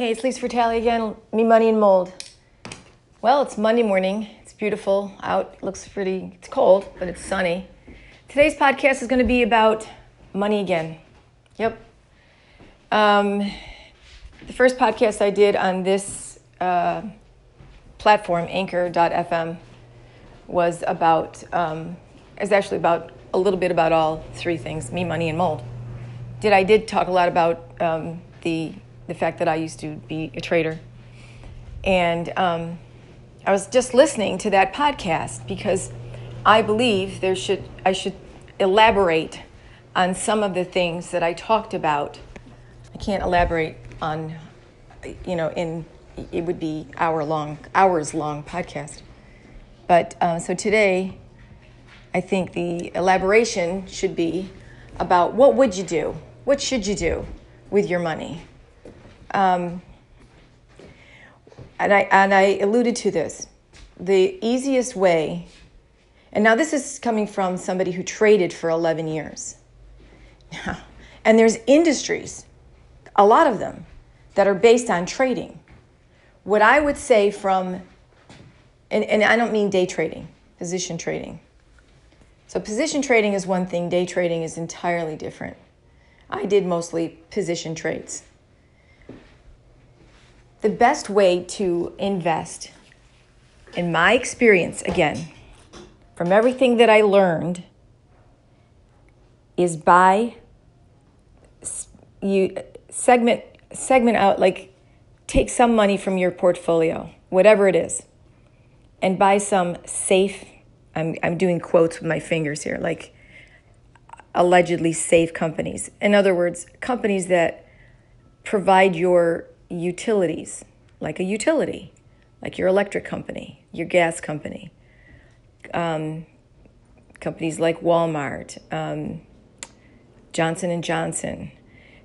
Hey, it's Lisa Fratelli again. Me, money, and mold. Well, it's Monday morning. It's beautiful out. Looks pretty. It's cold, but it's sunny. Today's podcast is going to be about money again. Yep. Um, the first podcast I did on this uh, platform, Anchor.fm, was about. Um, is actually about a little bit about all three things: me, money, and mold. Did I did talk a lot about um, the the fact that I used to be a trader. And um, I was just listening to that podcast because I believe there should I should elaborate on some of the things that I talked about. I can't elaborate on, you know, in it would be hour long, hours long podcast. But uh, so today, I think the elaboration should be about what would you do, what should you do with your money, um, and I and I alluded to this. The easiest way, and now this is coming from somebody who traded for 11 years. and there's industries, a lot of them, that are based on trading. What I would say from, and, and I don't mean day trading, position trading. So, position trading is one thing, day trading is entirely different. I did mostly position trades the best way to invest, in my experience, again, from everything that I learned, is buy you segment segment out like take some money from your portfolio, whatever it is, and buy some safe. I'm I'm doing quotes with my fingers here, like allegedly safe companies. In other words, companies that provide your utilities, like a utility, like your electric company, your gas company, um, companies like Walmart, um, Johnson and Johnson,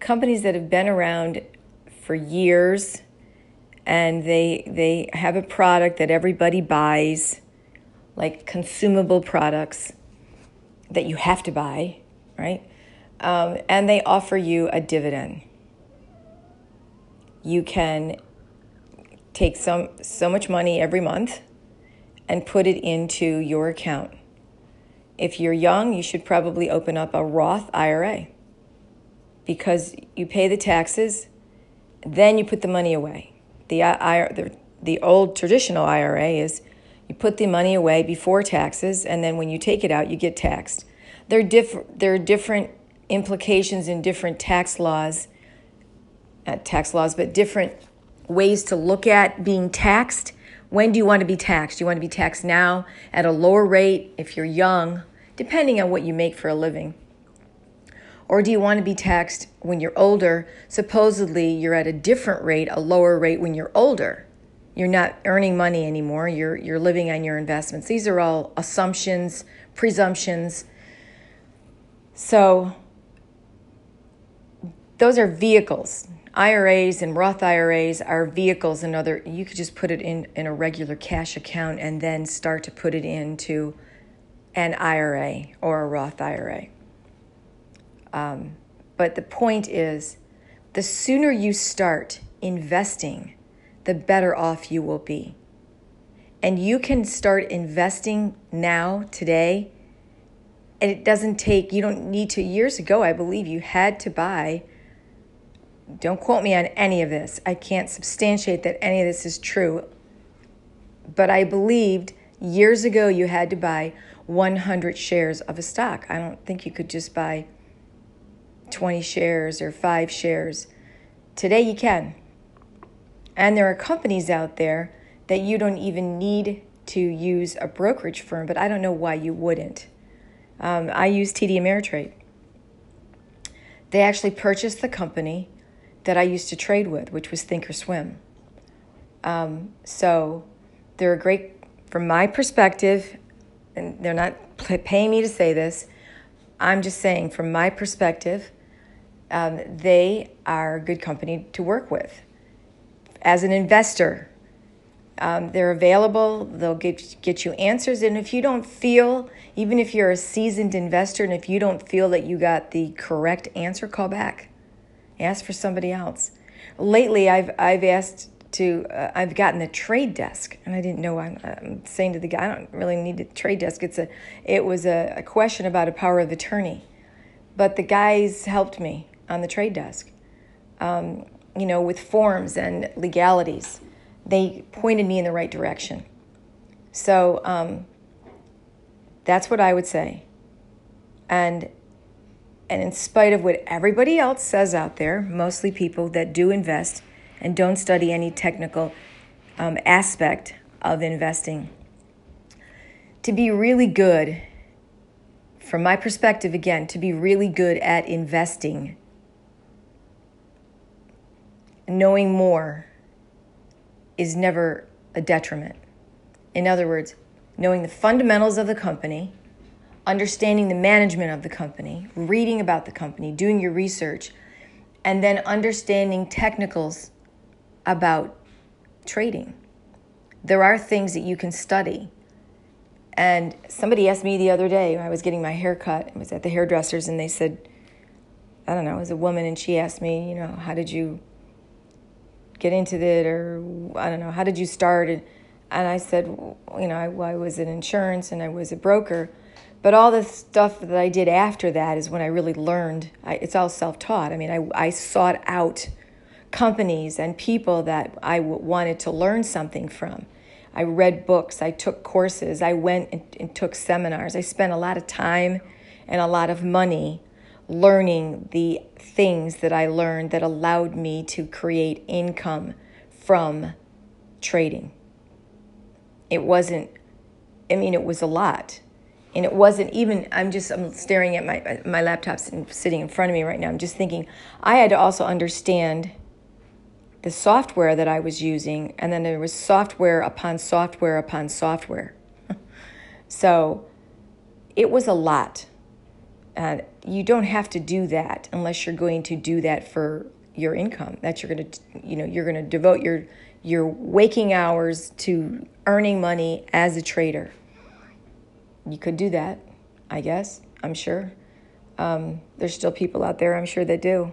companies that have been around for years, and they they have a product that everybody buys, like consumable products that you have to buy, right? Um, and they offer you a dividend you can take some so much money every month and put it into your account. If you're young, you should probably open up a Roth IRA because you pay the taxes, then you put the money away. The, the, the old traditional IRA is you put the money away before taxes, and then when you take it out, you get taxed. There are, diff- there are different implications in different tax laws tax laws, but different ways to look at being taxed. When do you want to be taxed? Do you want to be taxed now at a lower rate if you're young, depending on what you make for a living? Or do you want to be taxed when you're older? Supposedly, you're at a different rate, a lower rate when you're older. You're not earning money anymore. You're, you're living on your investments. These are all assumptions, presumptions. So, those are vehicles. IRAs and Roth IRAs are vehicles and other you could just put it in in a regular cash account and then start to put it into an IRA or a Roth IRA. Um, but the point is, the sooner you start investing, the better off you will be. And you can start investing now, today. And it doesn't take, you don't need to. Years ago, I believe you had to buy don't quote me on any of this. I can't substantiate that any of this is true. But I believed years ago you had to buy 100 shares of a stock. I don't think you could just buy 20 shares or five shares. Today you can. And there are companies out there that you don't even need to use a brokerage firm, but I don't know why you wouldn't. Um, I use TD Ameritrade. They actually purchased the company that I used to trade with, which was Thinkorswim. Um, so they're a great, from my perspective, and they're not paying me to say this. I'm just saying, from my perspective, um, they are a good company to work with. As an investor, um, they're available. They'll get get you answers, and if you don't feel, even if you're a seasoned investor, and if you don't feel that you got the correct answer, call back. Ask for somebody else. lately I've I've asked to uh, I've gotten the trade desk, and I didn't know. I'm, I'm, saying to the guy, I don't really need a trade desk. It's a it was a, a question about a power of attorney, but the guys helped me on the trade desk. Um, you know, with forms and legalities, they pointed me in the right direction. So um, that's what I would say. And and in spite of what everybody else says out there, mostly people that do invest and don't study any technical um, aspect of investing, to be really good, from my perspective, again, to be really good at investing, knowing more is never a detriment. In other words, knowing the fundamentals of the company understanding the management of the company, reading about the company, doing your research, and then understanding technicals about trading. There are things that you can study. And somebody asked me the other day, I was getting my hair cut, I was at the hairdresser's, and they said, I don't know, it was a woman, and she asked me, you know, how did you get into it, or I don't know, how did you start? And, I said, you know, I, I was in insurance and I was a broker. But all the stuff that I did after that is when I really learned. I, it's all self taught. I mean, I, I sought out companies and people that I w- wanted to learn something from. I read books, I took courses, I went and, and took seminars. I spent a lot of time and a lot of money learning the things that I learned that allowed me to create income from trading. It wasn't, I mean, it was a lot and it wasn't even i'm just i'm staring at my my laptop sitting in front of me right now. I'm just thinking i had to also understand the software that i was using and then there was software upon software upon software. So it was a lot. And you don't have to do that unless you're going to do that for your income. That you're going to you know you're going to devote your your waking hours to earning money as a trader you could do that, I guess. I'm sure. Um, there's still people out there, I'm sure, that do.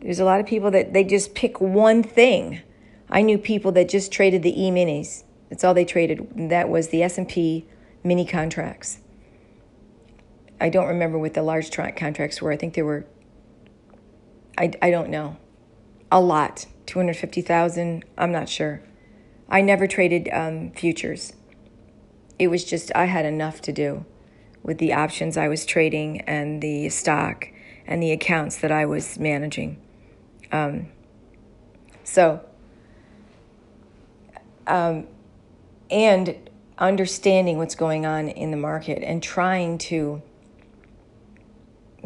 There's a lot of people that they just pick one thing. I knew people that just traded the E-minis. That's all they traded. That was the S&P mini contracts. I don't remember what the large contracts were. I think they were, I, I don't know, a lot. 250,000, I'm not sure. I never traded um, futures it was just, I had enough to do with the options I was trading and the stock and the accounts that I was managing. Um, so, um, and understanding what's going on in the market and trying to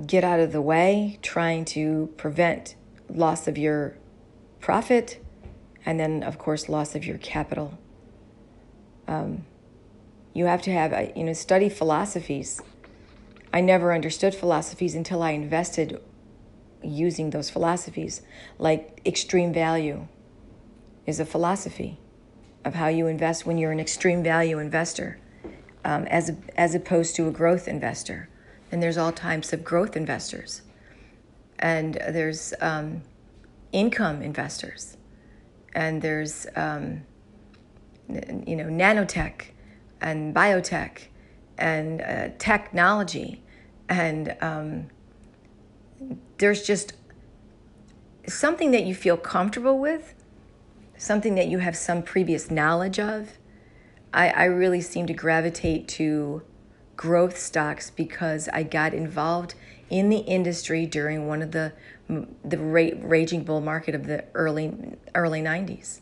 get out of the way, trying to prevent loss of your profit, and then, of course, loss of your capital. Um, you have to have, uh, you know, study philosophies. I never understood philosophies until I invested using those philosophies. Like extreme value is a philosophy of how you invest when you're an extreme value investor, um, as, as opposed to a growth investor. And there's all types of growth investors. And there's um, income investors. And there's, um, you know, nanotech and biotech and uh, technology. And um, there's just something that you feel comfortable with, something that you have some previous knowledge of. I, I really seem to gravitate to growth stocks because I got involved in the industry during one of the the raging bull market of the early early 90s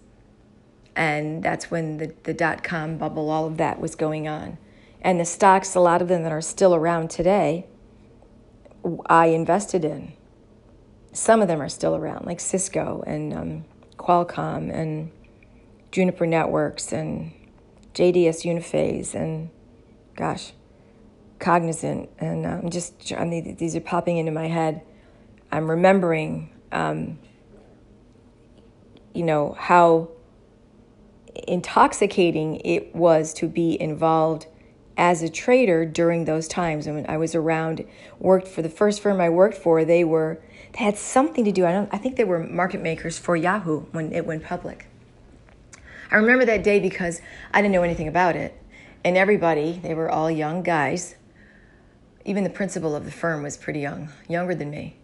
and that's when the, the dot com bubble, all of that was going on. And the stocks, a lot of them that are still around today, I invested in. Some of them are still around, like Cisco and um, Qualcomm and Juniper Networks and JDS Uniphase and, gosh, Cognizant. And I'm um, just, I mean, these are popping into my head. I'm remembering, um, you know, how intoxicating it was to be involved as a trader during those times. And when I was around, worked for the first firm I worked for, they were they had something to do. I don't. I think they were market makers for Yahoo when it went public. I remember that day because I didn't know anything about it, and everybody they were all young guys. Even the principal of the firm was pretty young, younger than me,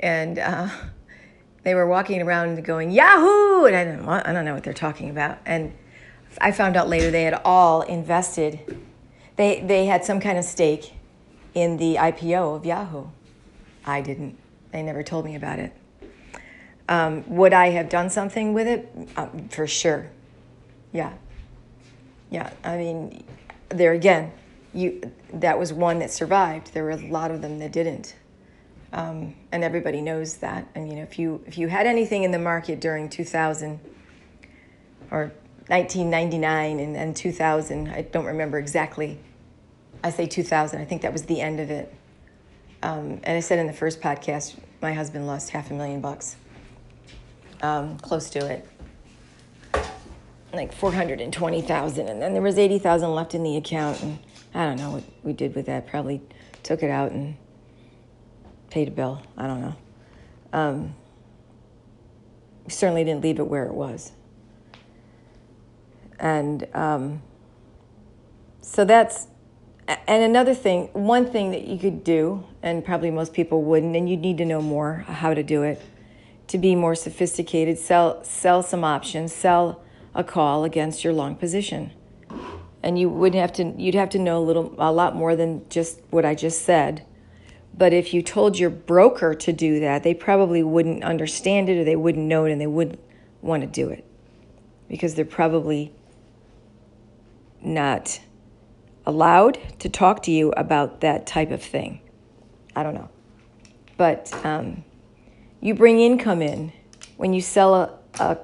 and uh, they were walking around going Yahoo, and I don't. I don't know what they're talking about. And I found out later they had all invested. They they had some kind of stake in the IPO of Yahoo. I didn't. They never told me about it. Um, would I have done something with it? Um, for sure. Yeah. Yeah. I mean, there again, you that was one that survived. There were a lot of them that didn't. Um, and everybody knows that. I mean, if you if you had anything in the market during 2000 or 1999 and, and 2000, I don't remember exactly. I say 2000. I think that was the end of it. Um, and I said in the first podcast, my husband lost half a million bucks, um, close to it, like four hundred and then there was eighty thousand left in the account, and I don't know what we did with that. Probably took it out and paid a bill. I don't know. Um, certainly didn't leave it where it was, and um, so that's and another thing, one thing that you could do, and probably most people wouldn't, and you'd need to know more how to do it to be more sophisticated, sell sell some options, sell a call against your long position. And you would have to you'd have to know a little a lot more than just what I just said. But if you told your broker to do that, they probably wouldn't understand it or they wouldn't know it and they wouldn't want to do it. Because they're probably not allowed to talk to you about that type of thing. I don't know. But um, you bring income in when you sell a, a,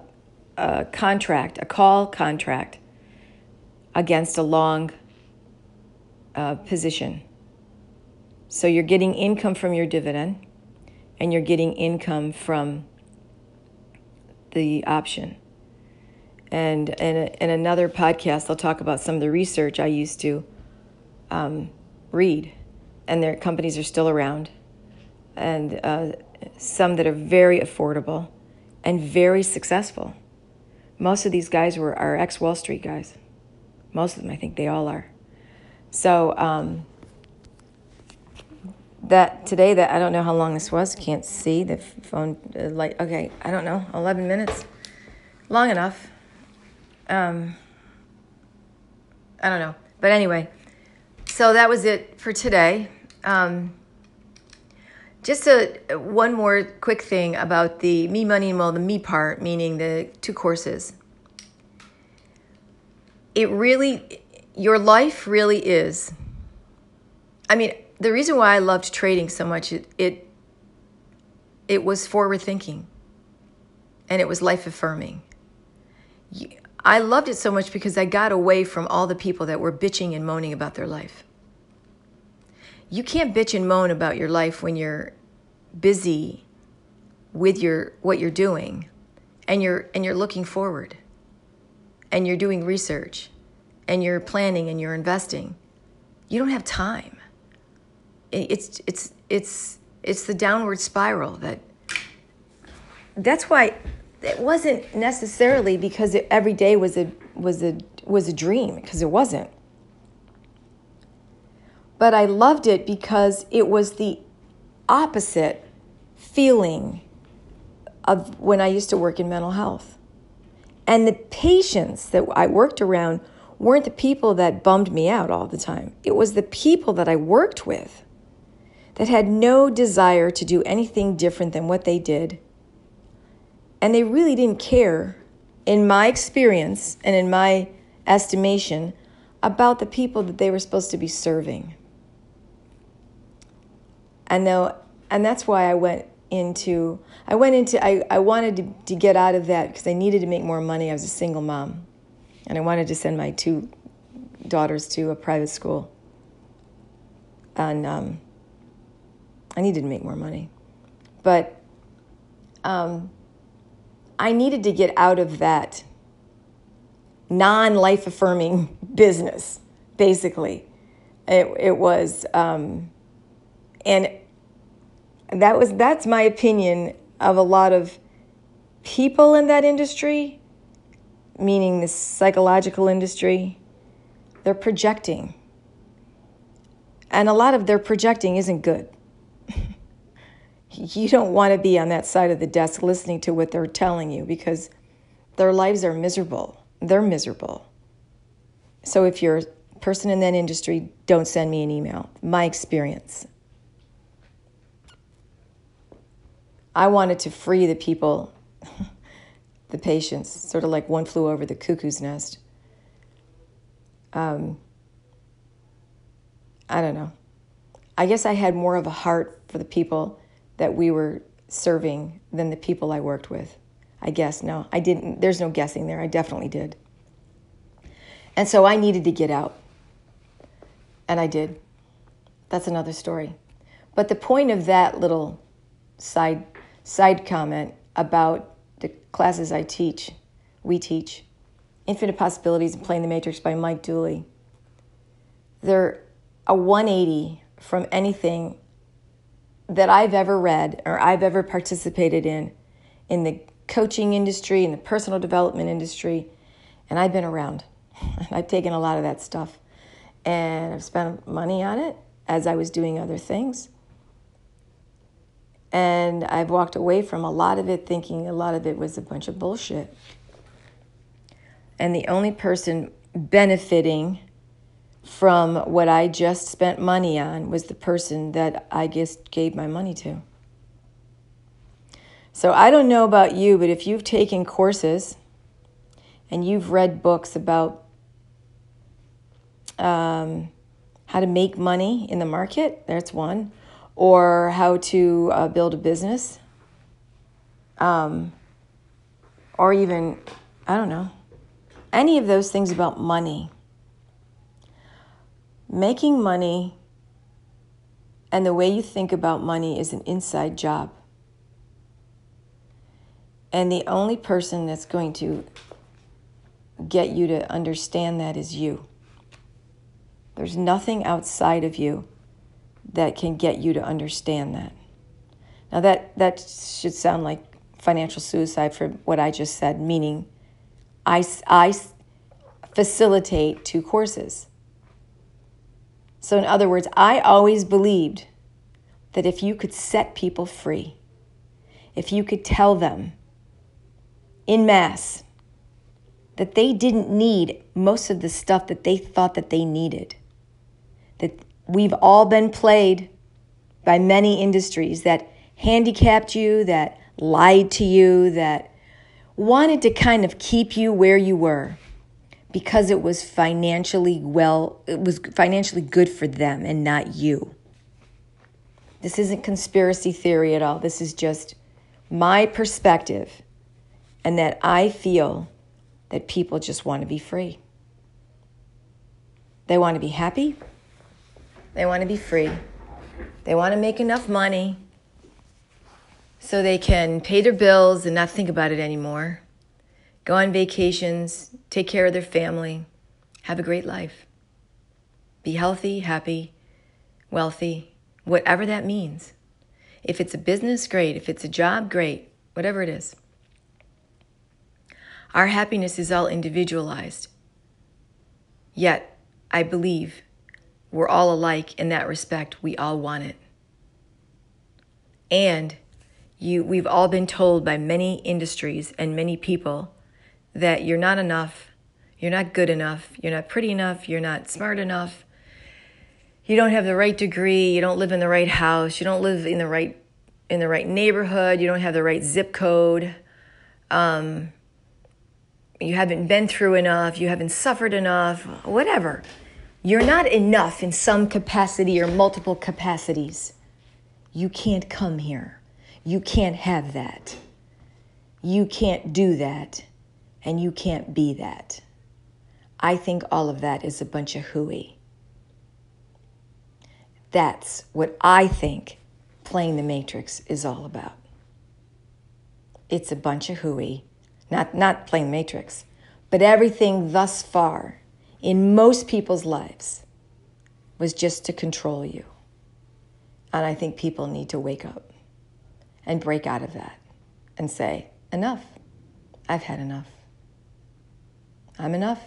a contract, a call contract against a long uh, position. So you're getting income from your dividend and you're getting income from the option. And in, in another podcast, I'll talk about some of the research I used to um, read, and their companies are still around, and uh, some that are very affordable and very successful. Most of these guys were are ex Wall Street guys. Most of them, I think they all are. So um, that today, that I don't know how long this was. Can't see the phone uh, light. Okay, I don't know. Eleven minutes, long enough. Um, I don't know, but anyway so that was it for today. Um, just a one more quick thing about the me money and well the me part meaning the two courses it really your life really is i mean the reason why i loved trading so much it it, it was forward thinking and it was life affirming I loved it so much because I got away from all the people that were bitching and moaning about their life. You can't bitch and moan about your life when you're busy with your what you're doing and you're and you're looking forward and you're doing research and you're planning and you're investing. You don't have time. It's it's it's it's the downward spiral that that's why it wasn't necessarily because it, every day was a was a was a dream because it wasn't. But I loved it because it was the opposite feeling of when I used to work in mental health. And the patients that I worked around weren't the people that bummed me out all the time. It was the people that I worked with that had no desire to do anything different than what they did and they really didn't care, in my experience and in my estimation, about the people that they were supposed to be serving. And though, and that's why I went into I went into I, I wanted to, to get out of that because I needed to make more money. I was a single mom. And I wanted to send my two daughters to a private school. And um, I needed to make more money. But um, I needed to get out of that non life affirming business, basically. It, it was, um, and that was that's my opinion of a lot of people in that industry, meaning the psychological industry. They're projecting. And a lot of their projecting isn't good. You don't want to be on that side of the desk listening to what they're telling you because their lives are miserable. They're miserable. So if you're a person in that industry, don't send me an email. My experience. I wanted to free the people, the patients, sort of like one flew over the cuckoo's nest. Um, I don't know. I guess I had more of a heart for the people that we were serving than the people I worked with. I guess, no, I didn't. There's no guessing there. I definitely did. And so I needed to get out. And I did. That's another story. But the point of that little side side comment about the classes I teach, we teach, Infinite Possibilities and Playing the Matrix by Mike Dooley. They're a 180 from anything that I've ever read or I've ever participated in in the coaching industry, in the personal development industry, and I've been around. I've taken a lot of that stuff and I've spent money on it as I was doing other things. And I've walked away from a lot of it thinking a lot of it was a bunch of bullshit. And the only person benefiting from what I just spent money on was the person that I just gave my money to. So I don't know about you, but if you've taken courses and you've read books about um, how to make money in the market, that's one or how to uh, build a business, um, or even, I don't know, any of those things about money. Making money and the way you think about money is an inside job. And the only person that's going to get you to understand that is you. There's nothing outside of you that can get you to understand that. Now, that, that should sound like financial suicide for what I just said, meaning I, I facilitate two courses. So, in other words, I always believed that if you could set people free, if you could tell them in mass that they didn't need most of the stuff that they thought that they needed, that we've all been played by many industries that handicapped you, that lied to you, that wanted to kind of keep you where you were because it was financially well, it was financially good for them and not you. This isn't conspiracy theory at all. This is just my perspective, and that I feel that people just want to be free. They want to be happy. They want to be free. They want to make enough money so they can pay their bills and not think about it anymore. Go on vacations, take care of their family, have a great life. Be healthy, happy, wealthy, whatever that means. If it's a business, great. If it's a job, great. Whatever it is. Our happiness is all individualized. Yet, I believe we're all alike in that respect. We all want it. And you, we've all been told by many industries and many people that you're not enough, you're not good enough, you're not pretty enough, you're not smart enough, you don't have the right degree, you don't live in the right house, you don't live in the right in the right neighborhood, you don't have the right zip code, um, you haven't been through enough, you haven't suffered enough, whatever. You're not enough in some capacity or multiple capacities. You can't come here. You can't have that. You can't do that. And you can't be that. I think all of that is a bunch of hooey. That's what I think playing the Matrix is all about. It's a bunch of hooey. Not, not playing Matrix, but everything thus far in most people's lives was just to control you. And I think people need to wake up. and break out of that and say, enough. I've had enough. I'm enough.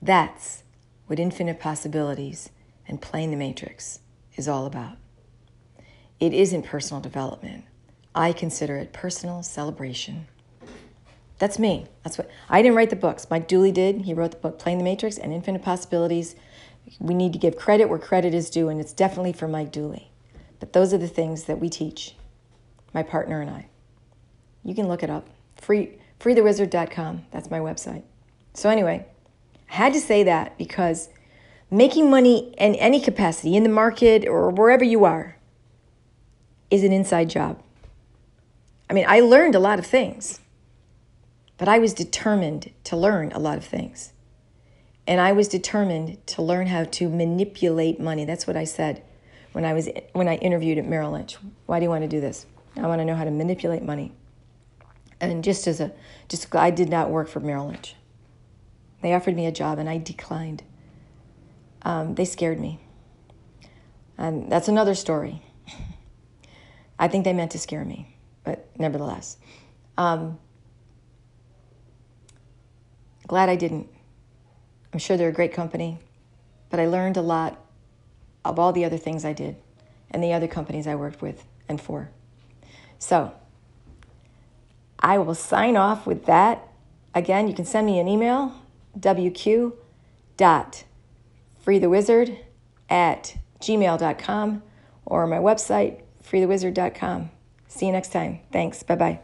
That's what infinite possibilities and playing the matrix is all about. It isn't personal development. I consider it personal celebration. That's me. That's what I didn't write the books. Mike Dooley did. He wrote the book Playing the Matrix and Infinite Possibilities. We need to give credit where credit is due, and it's definitely for Mike Dooley. But those are the things that we teach, my partner and I. You can look it up. Free freethewizard.com. That's my website. So anyway, I had to say that because making money in any capacity in the market or wherever you are is an inside job. I mean, I learned a lot of things, but I was determined to learn a lot of things. And I was determined to learn how to manipulate money. That's what I said when I was when I interviewed at Merrill Lynch. Why do you want to do this? I want to know how to manipulate money. And just as a just I did not work for Merrill Lynch. They offered me a job and I declined. Um, they scared me. And that's another story. I think they meant to scare me, but nevertheless. Um, glad I didn't. I'm sure they're a great company, but I learned a lot of all the other things I did and the other companies I worked with and for. So I will sign off with that. Again, you can send me an email, wq.freethewizard at gmail.com or my website, freethewizard.com. See you next time. Thanks. Bye bye.